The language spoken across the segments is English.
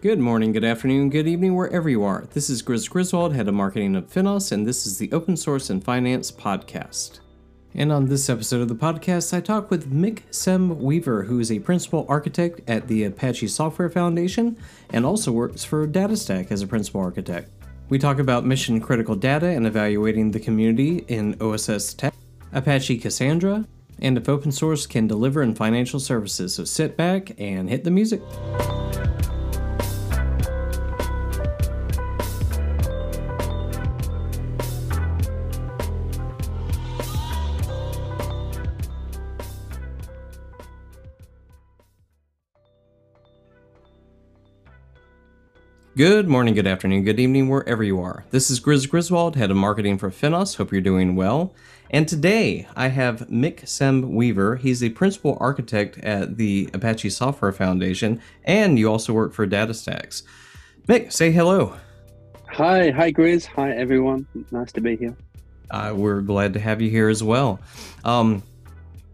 Good morning, good afternoon, good evening, wherever you are. This is Grizz Griswold, head of marketing of Finos, and this is the Open Source in Finance podcast. And on this episode of the podcast, I talk with Mick Semb Wever, who is a principal architect at the Apache Software Foundation and also works for DataStax as a principal architect. We talk about mission critical data and evaluating the community in OSS Tech, Apache Cassandra, and if open source can deliver in financial services. So sit back and hit the music. Good morning, good afternoon, good evening, wherever you are. This is Grizz Griswold, head of marketing for Finos. Hope you're doing well. And today I have Mick Semb Wever. He's the principal architect at the Apache Software Foundation, and you also work for DataStax. Mick, say hello. Hi, hi, Grizz. Hi, everyone. Nice to be here. Uh, we're glad to have you here as well. Um,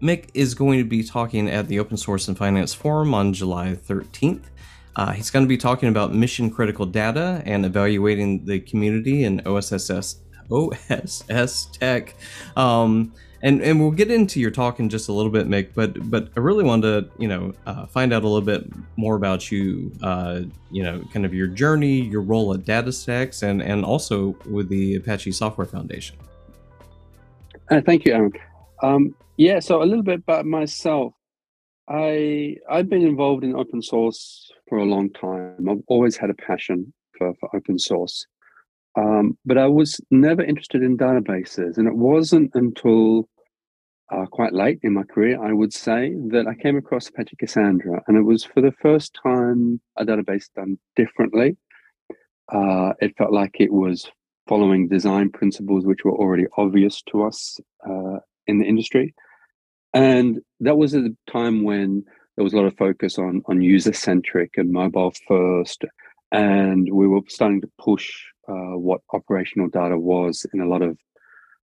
Mick is going to be talking at the Open Source in Finance Forum on July 13th. Uh, he's going to be talking about mission critical data and evaluating the community in OSS OSS Tech. Um, and and we'll get into your talk in just a little bit, Mick. But but I really wanted to you know uh, find out a little bit more about you. Uh, you know, kind of your journey, your role at DataStax, and and also with the Apache Software Foundation. Uh, thank you, Aaron. Um, yeah, so a little bit about myself. I I've been involved in open source for a long time. I've always had a passion for, for open source. Um, but I was never interested in databases. And it wasn't until uh, quite late in my career, I would say, that I came across Apache Cassandra. And it was for the first time a database done differently. Uh, it felt like it was following design principles which were already obvious to us uh, in the industry. And that was a time when there was a lot of focus on on user centric and mobile first, and we were starting to push uh, what operational data was in a lot of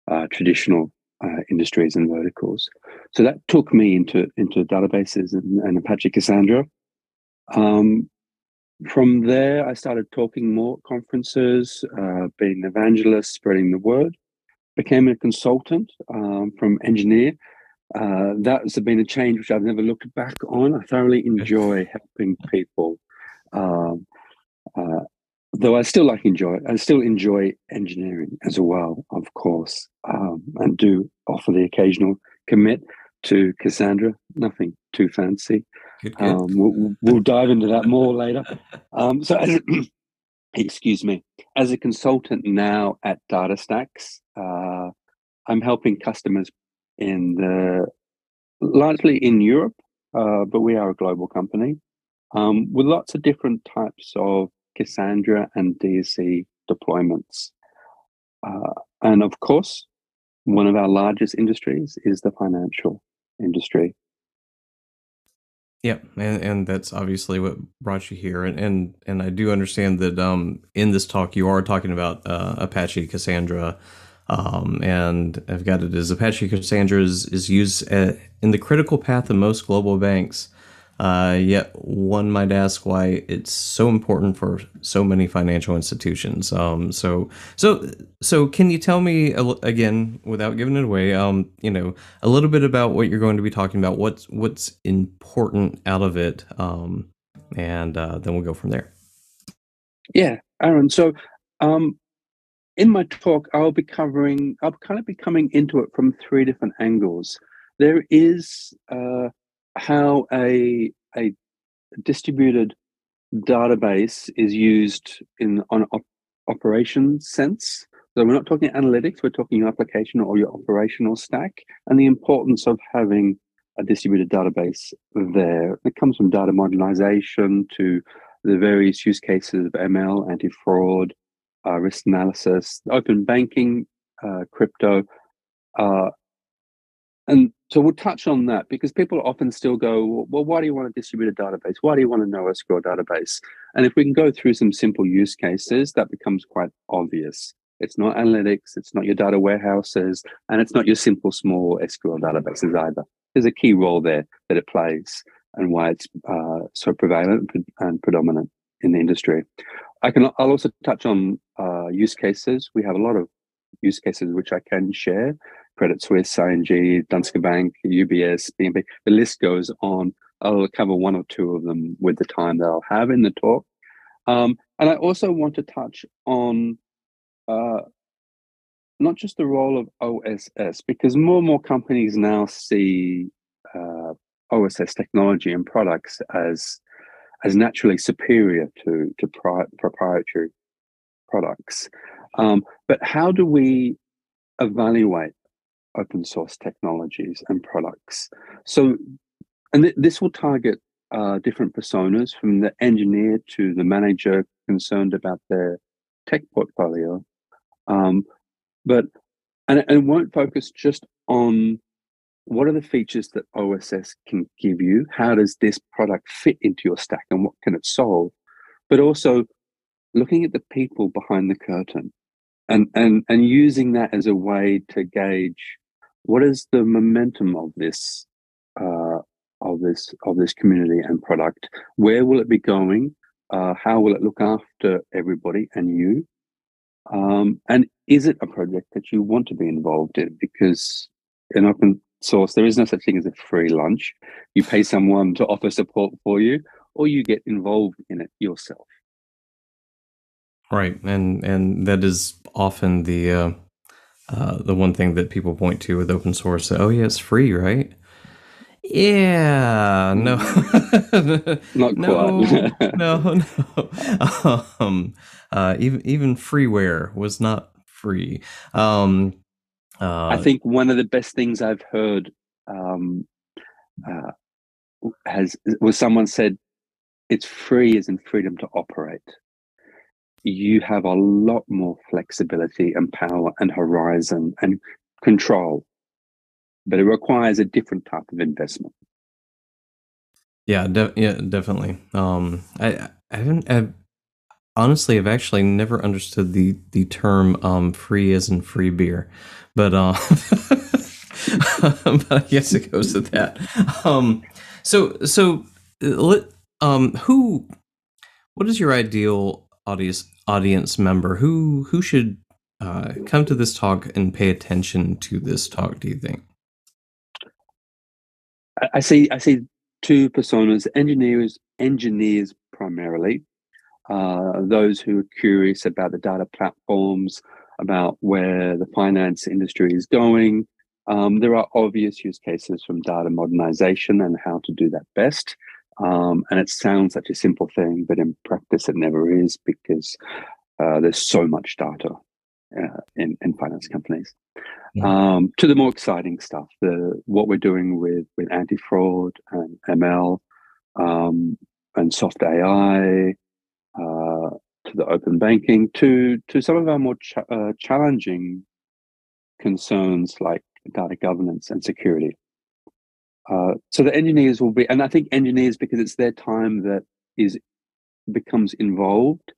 uh, traditional uh, industries and verticals. So that took me into into databases and, and Apache Cassandra. Um, from there, I started talking more at conferences, uh, being an evangelist, spreading the word. Became a consultant um, from engineer uh, that's been a change which I've never looked back on. I thoroughly enjoy helping people. Um, uh, though I still like enjoy. I still enjoy engineering as well, of course, um, and do offer the occasional commit to Cassandra. Nothing too fancy. Good, good. Um, we'll, we'll, dive into that more later. Um, so, as, excuse me, as a consultant now at DataStax, uh, I'm helping customers in the largely in Europe, uh, but we are a global company um, with lots of different types of Cassandra and DSC deployments. Uh, and of course, one of our largest industries is the financial industry. Yeah, and, and that's obviously what brought you here, and and, and I do understand that um, in this talk you are talking about uh, Apache Cassandra um, and I've got it as Apache Cassandra is, is used at, in the critical path of most global banks. Uh, yet one might ask why it's so important for so many financial institutions. Um, so, so, so, can you tell me again, without giving it away, um, you know, a little bit about what you're going to be talking about? What's what's important out of it, um, and uh, then we'll go from there. Yeah, Aaron. So, um, in my talk, I'll be covering, I'll kind of be coming into it from three different angles. There is uh, how a, a distributed database is used in on op- operation sense. So we're not talking analytics, we're talking your application or your operational stack and the importance of having a distributed database there. It comes from data modernization to the various use cases of ML, anti-fraud, uh, risk analysis, open banking, uh, crypto. Uh, and so we'll touch on that because people often still go, well, why do you want to distribute a database? Why do you want a NoSQL database? And if we can go through some simple use cases, that becomes quite obvious. It's not analytics, it's not your data warehouses, and it's not your simple small SQL databases either. There's a key role there that it plays and why it's uh, so prevalent and predominant. in the industry. I can. I'll also touch on uh, use cases. We have a lot of use cases which I can share. Credit Suisse, ING, Danske Bank, UBS, BNP. The list goes on. I'll cover one or two of them with the time that I'll have in the talk. Um, and I also want to touch on uh, not just the role of OSS, because more and more companies now see uh, OSS technology and products as as naturally superior to to pri- proprietary products. Um, but how do we evaluate open source technologies and products? So, and th- this will target uh, different personas from the engineer to the manager concerned about their tech portfolio. Um, but and, and it won't focus just on what are the features that OSS can give you? How does this product fit into your stack and what can it solve? But also looking at the people behind the curtain and, and, and using that as a way to gauge what is the momentum of this uh, of this of this community and product where will it be going uh, how will it look after everybody and you um, and is it a project that you want to be involved in because in open source there is no such thing as a free lunch. You pay someone to offer support for you or you get involved in it yourself. Right and and that is often the uh, uh, the one thing that people point to with open source oh yeah it's free right? Yeah, no, not no, no, no. Um, uh, even even freeware was not free. Um, uh, I think one of the best things I've heard um, uh, has was someone said, "It's free as in freedom to operate." You have a lot more flexibility and power and horizon and control but it requires a different type of investment. Yeah, de- yeah, definitely. Um, I, I haven't. I've, honestly, I've actually never understood the the term um, "free" as in free beer, but uh, but I guess it goes to that. Um, so so let um who what is your ideal audience audience member who who should uh, come to this talk and pay attention to this talk do you think I see I see two personas: engineers, engineers primarily, uh, those who are curious about the data platforms, about where the finance industry is going. Um, there are obvious use cases from data modernization and how to do that best. Um, and it sounds such a simple thing, but in practice, it never is because uh, there's so much data uh, in, in finance companies yeah. um, to the more exciting stuff, the what we're doing with with anti fraud and ML um, and soft AI, uh, to the open banking, to to some of our more ch- uh, challenging concerns like data governance and security. Uh, so the engineers will be, and I think engineers because it's their time that is becomes involved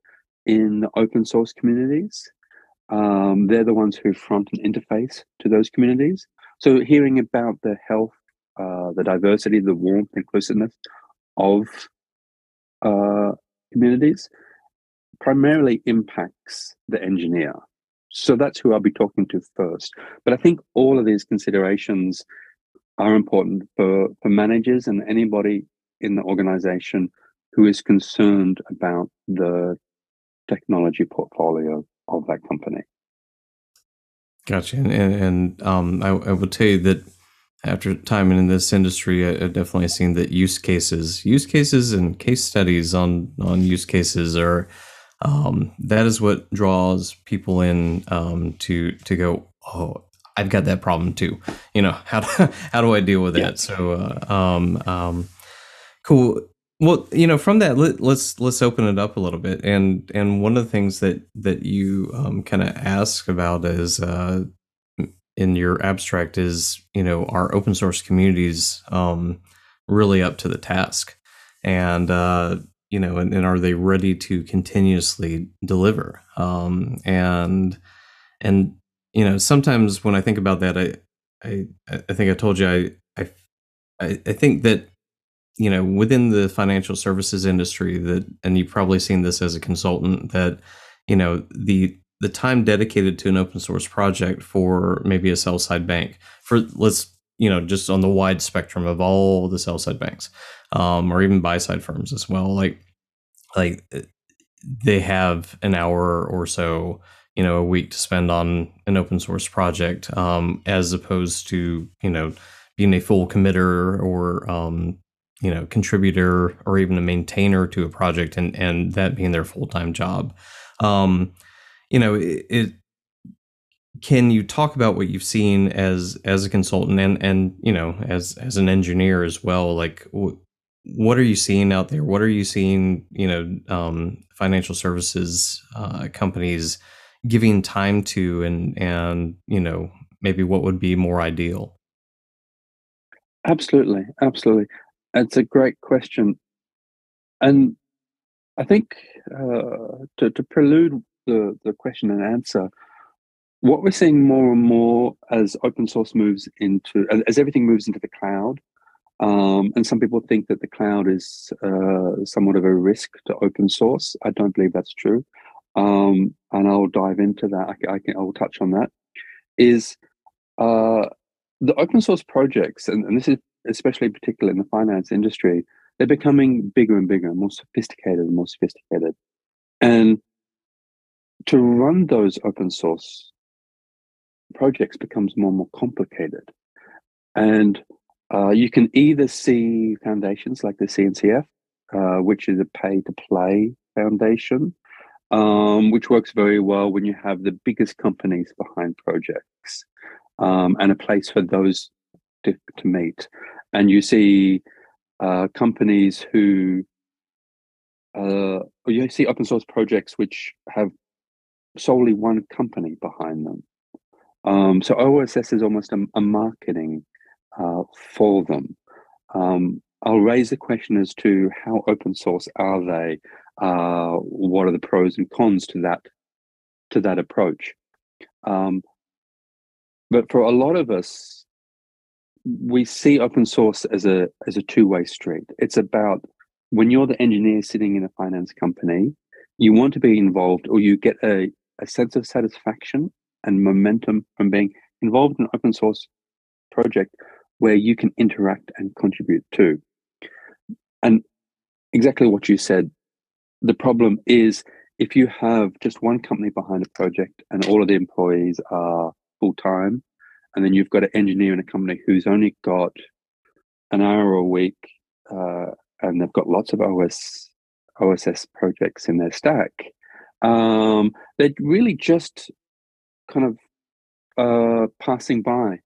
in the open source communities um, they're the ones who front and interface to those communities. So hearing about the health, uh, the diversity, the warmth, inclusiveness of uh, communities primarily impacts the engineer. So that's who I'll be talking to first. But I think all of these considerations are important for, for managers and anybody in the organization who is concerned about the technology portfolio of that company. Gotcha. And, and, and um, I, I will tell you that after time in this industry, I, have definitely seen that use cases, use cases, and case studies on on use cases are um, that is what draws people in um, to to go. Oh, I've got that problem too. You know how do, how do I deal with that? Yeah. So, uh, um, um, cool. Well, you know, from that, let, us let's, let's open it up a little bit, and and one of the things that that you um, kind of ask about is uh, in your abstract is you know our open source communities um, really up to the task, and uh, you know, and, and, are they ready to continuously deliver? Um, and and you know, sometimes when I think about that, I I I think I told you I I I think that you know, within the financial services industry that, and you've probably seen this as a consultant that, you know, the, the time dedicated to an open source project for maybe a sell side bank for let's you know just on the wide spectrum of all the sell side banks um, or even buy side firms as well. Like like they have an hour or so you know a week to spend on an open source project um, as opposed to you know being a full committer or um, you know contributor or even a maintainer to a project and and that being their full-time job. Um, you know it, it, can you talk about what you've seen as as a consultant and and you know as as an engineer as well? Like w- what are you seeing out there? What are you seeing you know um, financial services uh, companies giving time to and and you know maybe what would be more ideal? Absolutely absolutely. It's a great question. And i think uh, to, to prelude the, the question and answer, what we're seeing more and more as open source moves into, as everything moves into the cloud, um, and some people think that the cloud is uh, somewhat of a risk to open source. I don't believe that's true. Um, and I'll dive into that. I, I, can, I will touch on that. Is uh, the open source projects, and, and this is especially particular in the finance industry, they're becoming bigger and bigger, and more sophisticated and more sophisticated. And to run those open source projects becomes more and more complicated. And uh, you can either see foundations like the CNCF, uh, which is a pay to play foundation, um, which works very well when you have the biggest companies behind projects um, and a place for those to, to meet. And you see uh, companies who uh, you see open source projects which have solely one company behind them. Um, so OSS is almost a, a marketing uh, for them. Um, I'll raise the question as to how open source are they? Uh, what are the pros and cons to that to that approach? Um, but for a lot of us, we see open source as a as a two way street. It's about when you're the engineer sitting in a finance company, you want to be involved, or you get a a sense of satisfaction and momentum from being involved in an open source project where you can interact and contribute to. And exactly what you said, the problem is if you have just one company behind a project and all of the employees are full time, and then you've got an engineer in a company who's only got an hour a week uh, and they've got lots of OS OSS projects in their stack, um, they're really just kind of uh, passing by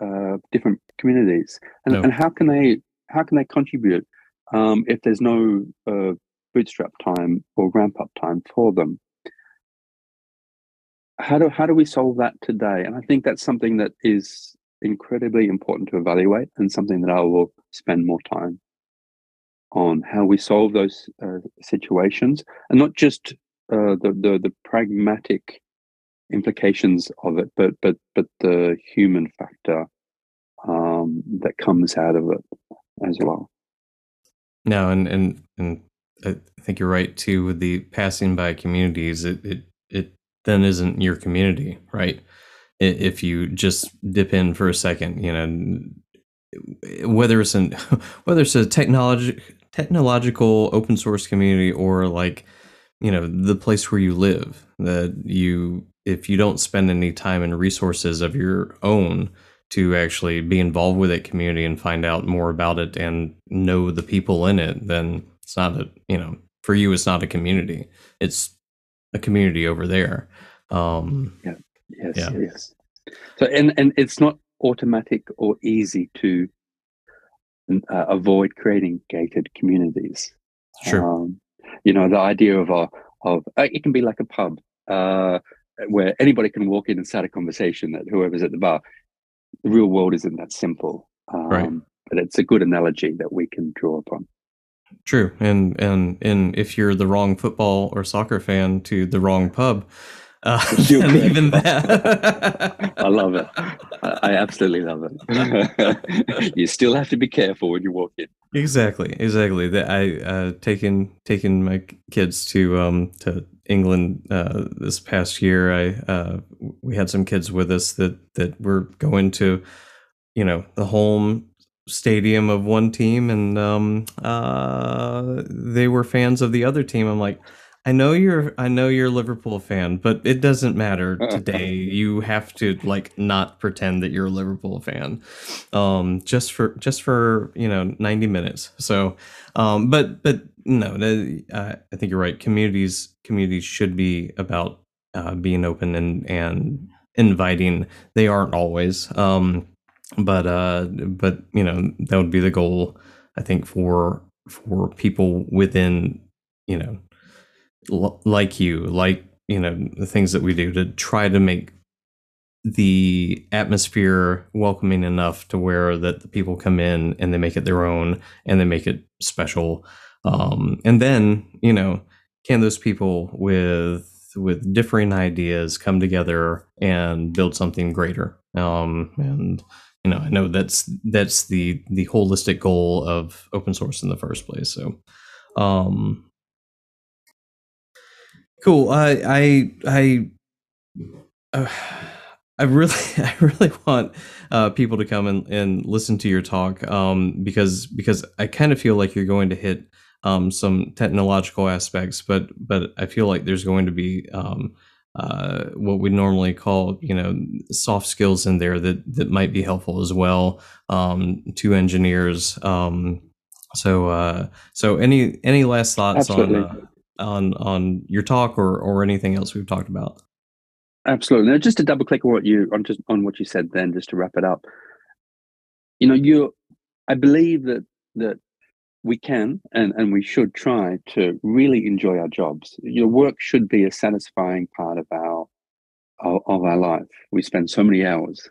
uh, different communities, and, no. and how can they how can they contribute um, if there's no uh, bootstrap time or ramp up time for them? How do how do we solve that today? And I think that's something that is incredibly important to evaluate, and something that I will spend more time on how we solve those uh, situations, and not just uh, the, the the pragmatic implications of it, but but but the human factor um, that comes out of it as well. No, and and and I think you're right too. With the passing by communities, it it it then isn't your community, right? If you just dip in for a second, you know, whether it's an whether it's a technology technological open source community or like you know the place where you live that you if you don't spend any time and resources of your own to actually be involved with that community and find out more about it and know the people in it then it's not a you know for you it's not a community. It's a community over there. Um yeah. Yes yeah. yes. So and and it's not automatic or easy to uh, avoid creating gated communities. Sure. Um, you know, the idea of a of uh, it can be like a pub uh, where anybody can walk in and start a conversation that whoever's at the bar. The real world isn't that simple, um, right. but it's a good analogy that we can draw upon. True, and and and if you're the wrong football or soccer fan to the wrong pub, Uh, even that. I love it. I, I absolutely love it. you still have to be careful when you walk in. Exactly, exactly. That I uh, taken taken my kids to um to England uh, this past year. I uh, we had some kids with us that that were going to, you know, the home stadium of one team, and um, uh, they were fans of the other team. I'm like, I know you're I know you're a Liverpool fan, but it doesn't matter today. you have to like not pretend that you're a Liverpool fan. Um just for just for, you know, 90 minutes. So um but but no, uh, I think you're right. Communities communities should be about uh, being open and and inviting. They aren't always. Um but uh but you know, that would be the goal I think for for people within, you know, like you, like you know the things that we do to try to make the atmosphere welcoming enough to where that the people come in and they make it their own and they make it special. Um, and then you know, can those people with with differing ideas come together and build something greater? Um, and you know, I know that's that's the the holistic goal of open source in the first place. So, um, Cool. I I I uh, I really I really want uh, people to come and, and listen to your talk um, because because I kind of feel like you're going to hit um, some technological aspects, but but I feel like there's going to be um, uh, what we normally call you know soft skills in there that that might be helpful as well um, to engineers. Um, so uh, so any any last thoughts Absolutely. on uh, on on your talk or or anything else we've talked about. Absolutely. Now, just to double click on what you on just on what you said, then just to wrap it up. You know, you, I believe that that we can and and we should try to really enjoy our jobs. Your work should be a satisfying part of our of, of our life. We spend so many hours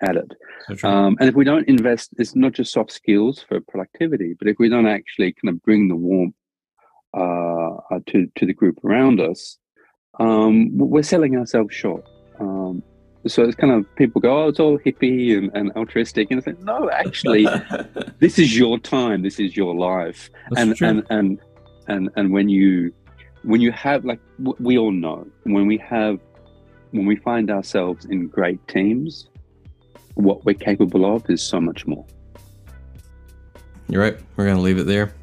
at it. So um, and if we don't invest, it's not just soft skills for productivity, but if we don't actually kind of bring the warmth uh, to to the group around us, um, we're selling ourselves short. Um, so it's kind of people go, oh, it's all hippie and, and altruistic, and I think, no, actually, this is your time, this is your life, That's and, and and and and when you when you have like we all know when we have when we find ourselves in great teams, what we're capable of is so much more. You're right. We're gonna leave it there.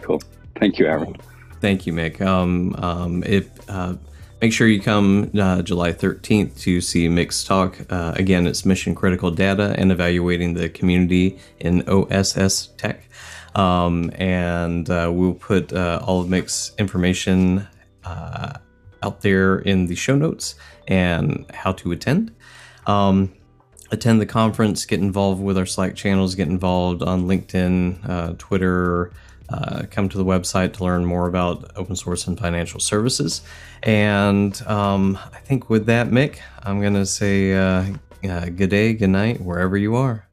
Cool. Thank you, Aaron. Thank you, Mick. Um, um, if uh, make sure you come uh, July 13th to see Mick's talk. Uh, again, it's mission critical data and evaluating the community in OSS tech. Um, and uh, we'll put uh, all of Mick's information uh, out there in the show notes and how to attend. Um, attend the conference, get involved with our Slack channels, get involved on LinkedIn, Twitter. Uh, come to the website to learn more about open source and financial services. And um, I think with that, Mick, I'm going to say uh, uh, good day, good night, wherever you are.